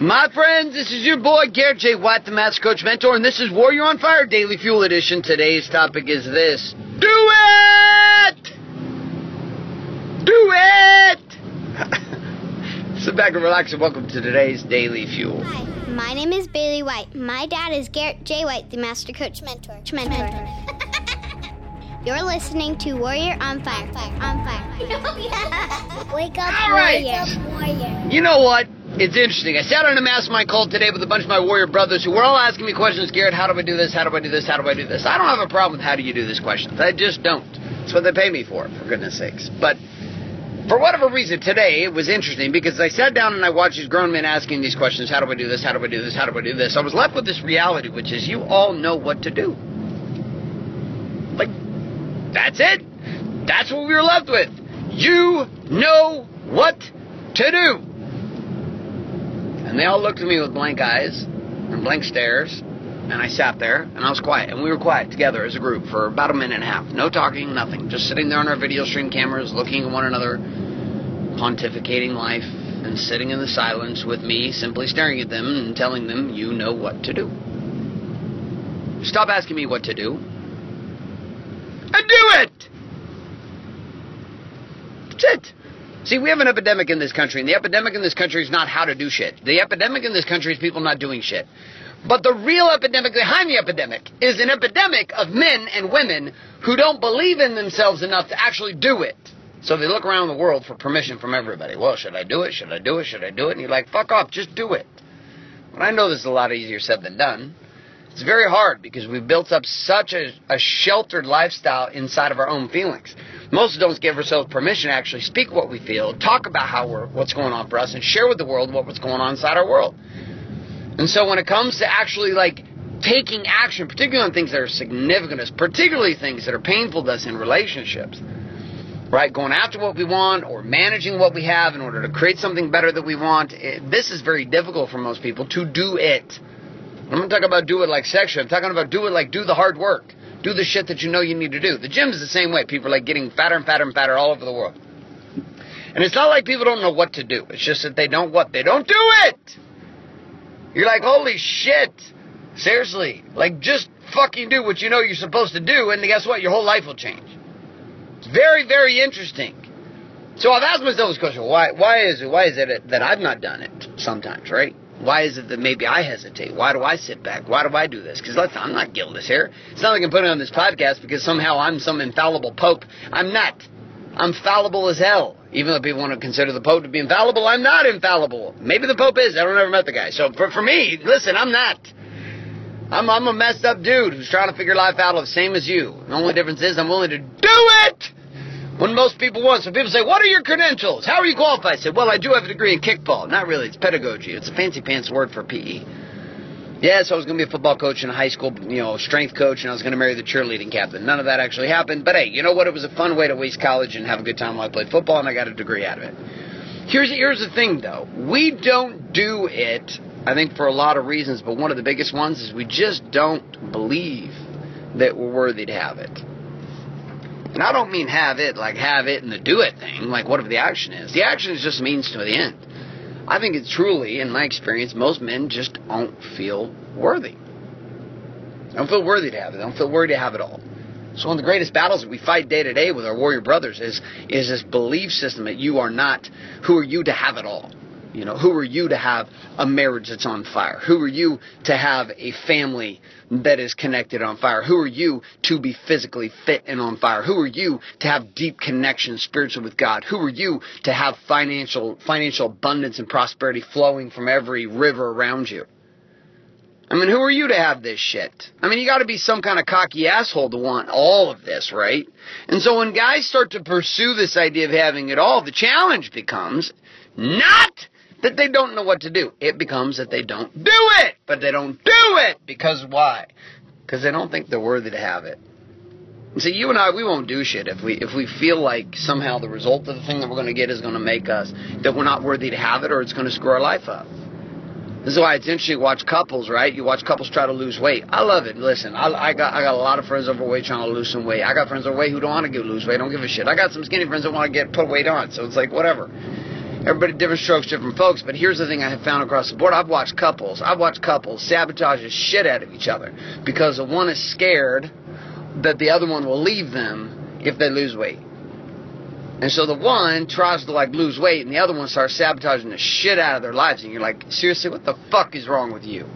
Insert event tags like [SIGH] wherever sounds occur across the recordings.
My friends, this is your boy Garrett J. White, the Master Coach Mentor, and this is Warrior on Fire Daily Fuel Edition. Today's topic is this Do it! Do it! [LAUGHS] Sit back and relax and welcome to today's Daily Fuel. Hi, my name is Bailey White. My dad is Garrett J. White, the Master Coach Mentor. Mentor. [LAUGHS] You're listening to Warrior on Fire. On fire on Fire. [LAUGHS] Wake up, All right. Warrior. warrior. You know what? It's interesting. I sat on a mastermind call today with a bunch of my warrior brothers who were all asking me questions. Garrett, how do I do this? How do I do this? How do I do this? I don't have a problem with how do you do this questions. I just don't. That's what they pay me for, for goodness sakes. But for whatever reason, today it was interesting because I sat down and I watched these grown men asking these questions. How do I do this? How do I do this? How do I do this? I was left with this reality, which is you all know what to do. Like, that's it. That's what we were left with. You know what to do. And they all looked at me with blank eyes and blank stares. And I sat there and I was quiet. And we were quiet together as a group for about a minute and a half. No talking, nothing. Just sitting there on our video stream cameras, looking at one another, pontificating life, and sitting in the silence with me, simply staring at them and telling them, you know what to do. Stop asking me what to do. And do it! That's it. See, we have an epidemic in this country, and the epidemic in this country is not how to do shit. The epidemic in this country is people not doing shit. But the real epidemic behind the epidemic is an epidemic of men and women who don't believe in themselves enough to actually do it. So they look around the world for permission from everybody. Well, should I do it? Should I do it? Should I do it? And you're like, fuck off, just do it. But I know this is a lot easier said than done. It's very hard because we've built up such a, a sheltered lifestyle inside of our own feelings. Most of us don't give ourselves permission to actually speak what we feel, talk about how we're, what's going on for us, and share with the world what, what's going on inside our world. And so when it comes to actually like taking action, particularly on things that are significant particularly things that are painful to us in relationships, right? Going after what we want or managing what we have in order to create something better that we want, it, this is very difficult for most people to do it. I'm not talking about do it like sexual. I'm talking about do it like do the hard work. Do the shit that you know you need to do. The gym is the same way. People are like getting fatter and fatter and fatter all over the world. And it's not like people don't know what to do. It's just that they don't what? They don't do it! You're like, holy shit. Seriously. Like, just fucking do what you know you're supposed to do, and guess what? Your whole life will change. It's very, very interesting. So I've asked myself this question: Why? Why is it? Why is it that I've not done it sometimes? Right? Why is it that maybe I hesitate? Why do I sit back? Why do I do this? Because I'm not guiltless here. It's not like I'm putting on this podcast because somehow I'm some infallible pope. I'm not. I'm fallible as hell. Even though people want to consider the Pope to be infallible, I'm not infallible. Maybe the Pope is. I don't ever met the guy. So for, for me, listen, I'm not. I'm, I'm a messed up dude who's trying to figure life out the same as you. The only difference is I'm willing to do it when most people won't. So people say, what are your credentials? How are you qualified? I said, well, I do have a degree in kickball. Not really. It's pedagogy. It's a fancy pants word for PE. Yeah, so I was going to be a football coach in a high school, you know, strength coach, and I was going to marry the cheerleading captain. None of that actually happened. But hey, you know what? It was a fun way to waste college and have a good time while I played football, and I got a degree out of it. Here's here's the thing, though. We don't do it, I think, for a lot of reasons, but one of the biggest ones is we just don't believe that we're worthy to have it. And I don't mean have it like have it and the do it thing, like whatever the action is. The action is just means to the end. I think it's truly, in my experience, most men just don't feel worthy. Don't feel worthy to have it. Don't feel worthy to have it all. So one of the greatest battles that we fight day to day with our warrior brothers is is this belief system that you are not who are you to have it all. You know, who are you to have a marriage that's on fire? Who are you to have a family that is connected on fire? Who are you to be physically fit and on fire? Who are you to have deep connection spiritually with God? Who are you to have financial financial abundance and prosperity flowing from every river around you? I mean, who are you to have this shit? I mean, you got to be some kind of cocky asshole to want all of this, right? And so when guys start to pursue this idea of having it all, the challenge becomes not that they don't know what to do. It becomes that they don't do it. But they don't do it because why? Because they don't think they're worthy to have it. And see, you and I, we won't do shit if we if we feel like somehow the result of the thing that we're going to get is going to make us that we're not worthy to have it or it's going to screw our life up. This is why it's interesting to watch couples, right? You watch couples try to lose weight. I love it. Listen, I, I got I got a lot of friends overweight trying to lose some weight. I got friends overweight who don't want to lose weight, don't give a shit. I got some skinny friends that want to get put weight on, so it's like whatever. Everybody different strokes, different folks. But here's the thing I have found across the board. I've watched couples. I've watched couples sabotage the shit out of each other because the one is scared that the other one will leave them if they lose weight. And so the one tries to like lose weight and the other one starts sabotaging the shit out of their lives and you're like, seriously, what the fuck is wrong with you?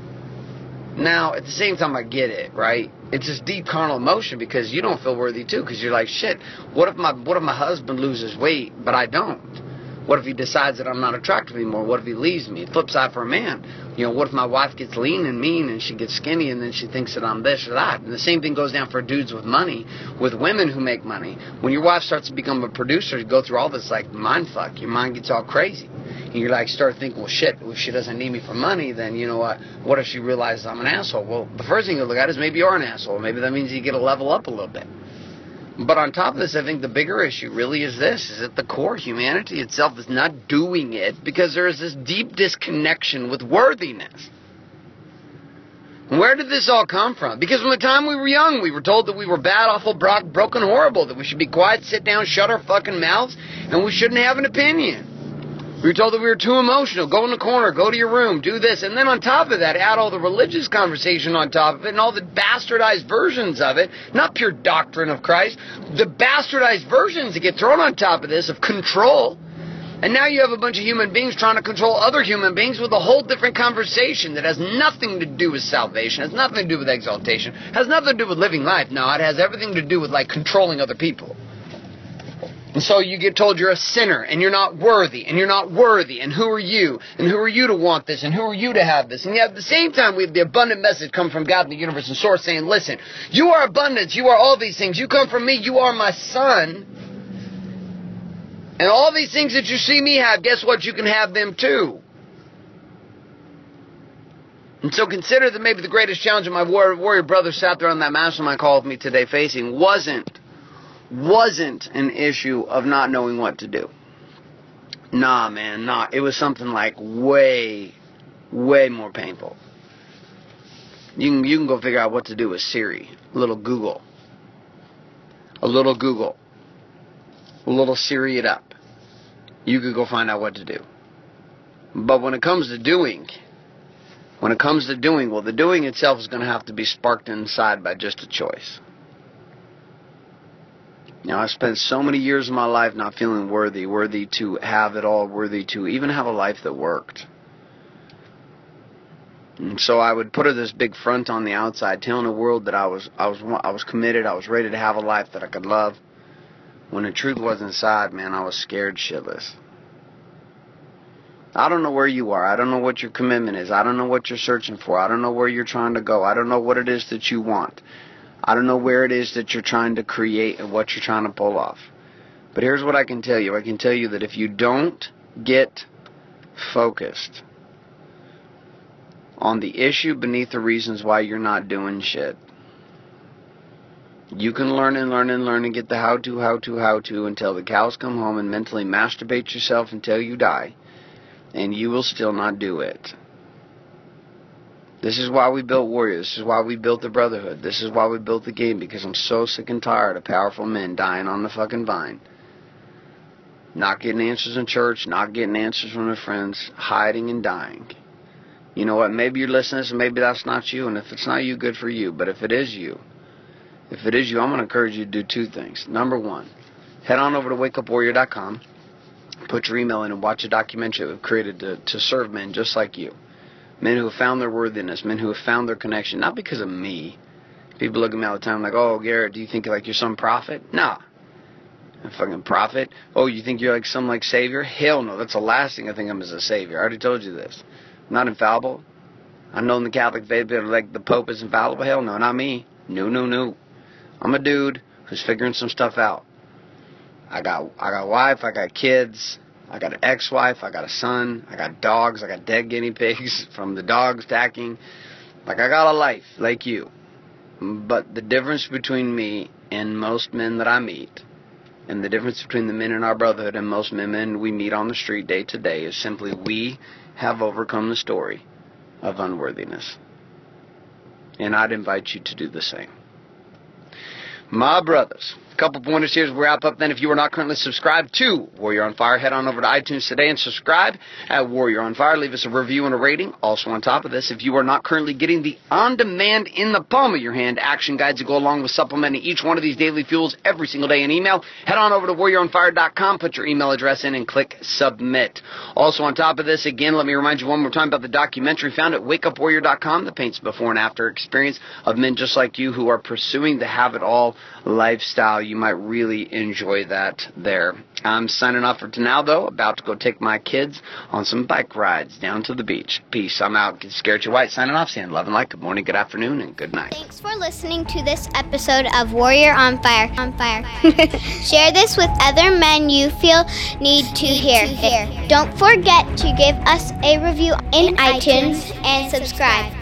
Now, at the same time, I get it, right? It's this deep carnal emotion because you don't feel worthy too, because you're like, shit. What if my what if my husband loses weight, but I don't? What if he decides that I'm not attractive anymore? What if he leaves me? Flip side for a man, you know, what if my wife gets lean and mean and she gets skinny and then she thinks that I'm this or that? And the same thing goes down for dudes with money, with women who make money. When your wife starts to become a producer, you go through all this like mind fuck. Your mind gets all crazy. And you're like, start thinking, well, shit, if she doesn't need me for money, then you know what? What if she realizes I'm an asshole? Well, the first thing you look at is maybe you're an asshole. Maybe that means you get to level up a little bit. But on top of this, I think the bigger issue really is this, is at the core, humanity itself is not doing it because there is this deep disconnection with worthiness. Where did this all come from? Because from the time we were young, we were told that we were bad, awful, broken, horrible, that we should be quiet, sit down, shut our fucking mouths, and we shouldn't have an opinion. We were told that we were too emotional. Go in the corner, go to your room, do this. And then on top of that, add all the religious conversation on top of it and all the bastardized versions of it. Not pure doctrine of Christ. The bastardized versions that get thrown on top of this of control. And now you have a bunch of human beings trying to control other human beings with a whole different conversation that has nothing to do with salvation, has nothing to do with exaltation, has nothing to do with living life. No, it has everything to do with like controlling other people. And so you get told you're a sinner and you're not worthy and you're not worthy and who are you and who are you to want this and who are you to have this. And yet at the same time we have the abundant message come from God in the universe and source saying, listen, you are abundance, you are all these things, you come from me, you are my son. And all these things that you see me have, guess what? You can have them too. And so consider that maybe the greatest challenge of my warrior, brother sat there on that mastermind call with me today facing wasn't wasn't an issue of not knowing what to do. Nah, man, nah. It was something like way, way more painful. You can, you can go figure out what to do with Siri. A little Google. A little Google. A little Siri it up. You could go find out what to do. But when it comes to doing, when it comes to doing, well, the doing itself is going to have to be sparked inside by just a choice. You know, I spent so many years of my life not feeling worthy, worthy to have it all, worthy to even have a life that worked. And so I would put this big front on the outside, telling the world that I was, I was, I was committed, I was ready to have a life that I could love. When the truth was inside, man, I was scared shitless. I don't know where you are. I don't know what your commitment is. I don't know what you're searching for. I don't know where you're trying to go. I don't know what it is that you want. I don't know where it is that you're trying to create and what you're trying to pull off. But here's what I can tell you I can tell you that if you don't get focused on the issue beneath the reasons why you're not doing shit, you can learn and learn and learn and get the how to, how to, how to until the cows come home and mentally masturbate yourself until you die, and you will still not do it. This is why we built Warriors. This is why we built the Brotherhood. This is why we built the game because I'm so sick and tired of powerful men dying on the fucking vine. Not getting answers in church, not getting answers from their friends, hiding and dying. You know what? Maybe you're listening to this and maybe that's not you. And if it's not you, good for you. But if it is you, if it is you, I'm going to encourage you to do two things. Number one, head on over to wakeupwarrior.com, put your email in, and watch a documentary we've created to, to serve men just like you men who have found their worthiness, men who have found their connection, not because of me. People look at me all the time like, oh, Garrett, do you think like you're some prophet? Nah. A fucking prophet? Oh, you think you're like some like savior? Hell no, that's the last thing I think I'm as a savior. I already told you this. I'm not infallible. I know in the Catholic faith that like the Pope is infallible. Hell no, not me. No, no, no. I'm a dude who's figuring some stuff out. I got I got a wife, I got kids, I got an ex-wife, I got a son, I got dogs, I got dead guinea pigs [LAUGHS] from the dogs stacking. Like I got a life like you. But the difference between me and most men that I meet, and the difference between the men in our brotherhood and most men we meet on the street day to day is simply we have overcome the story of unworthiness. And I'd invite you to do the same. My brothers. A couple pointers here as we wrap up. Then, if you are not currently subscribed to Warrior on Fire, head on over to iTunes today and subscribe at Warrior on Fire. Leave us a review and a rating. Also, on top of this, if you are not currently getting the on-demand, in the palm of your hand action guides that go along with supplementing each one of these daily fuels every single day in email, head on over to warrioronfire.com, put your email address in, and click submit. Also, on top of this, again, let me remind you one more time about the documentary found at wakeupwarrior.com that paints before and after experience of men just like you who are pursuing the have it all lifestyle. You might really enjoy that there. I'm signing off for now, though. About to go take my kids on some bike rides down to the beach. Peace. I'm out. Garrett J. White. Signing off. Saying love and light. Good morning, good afternoon, and good night. Thanks for listening to this episode of Warrior on Fire. On Fire. [LAUGHS] Share this with other men you feel need to hear. Don't forget to give us a review in iTunes and subscribe.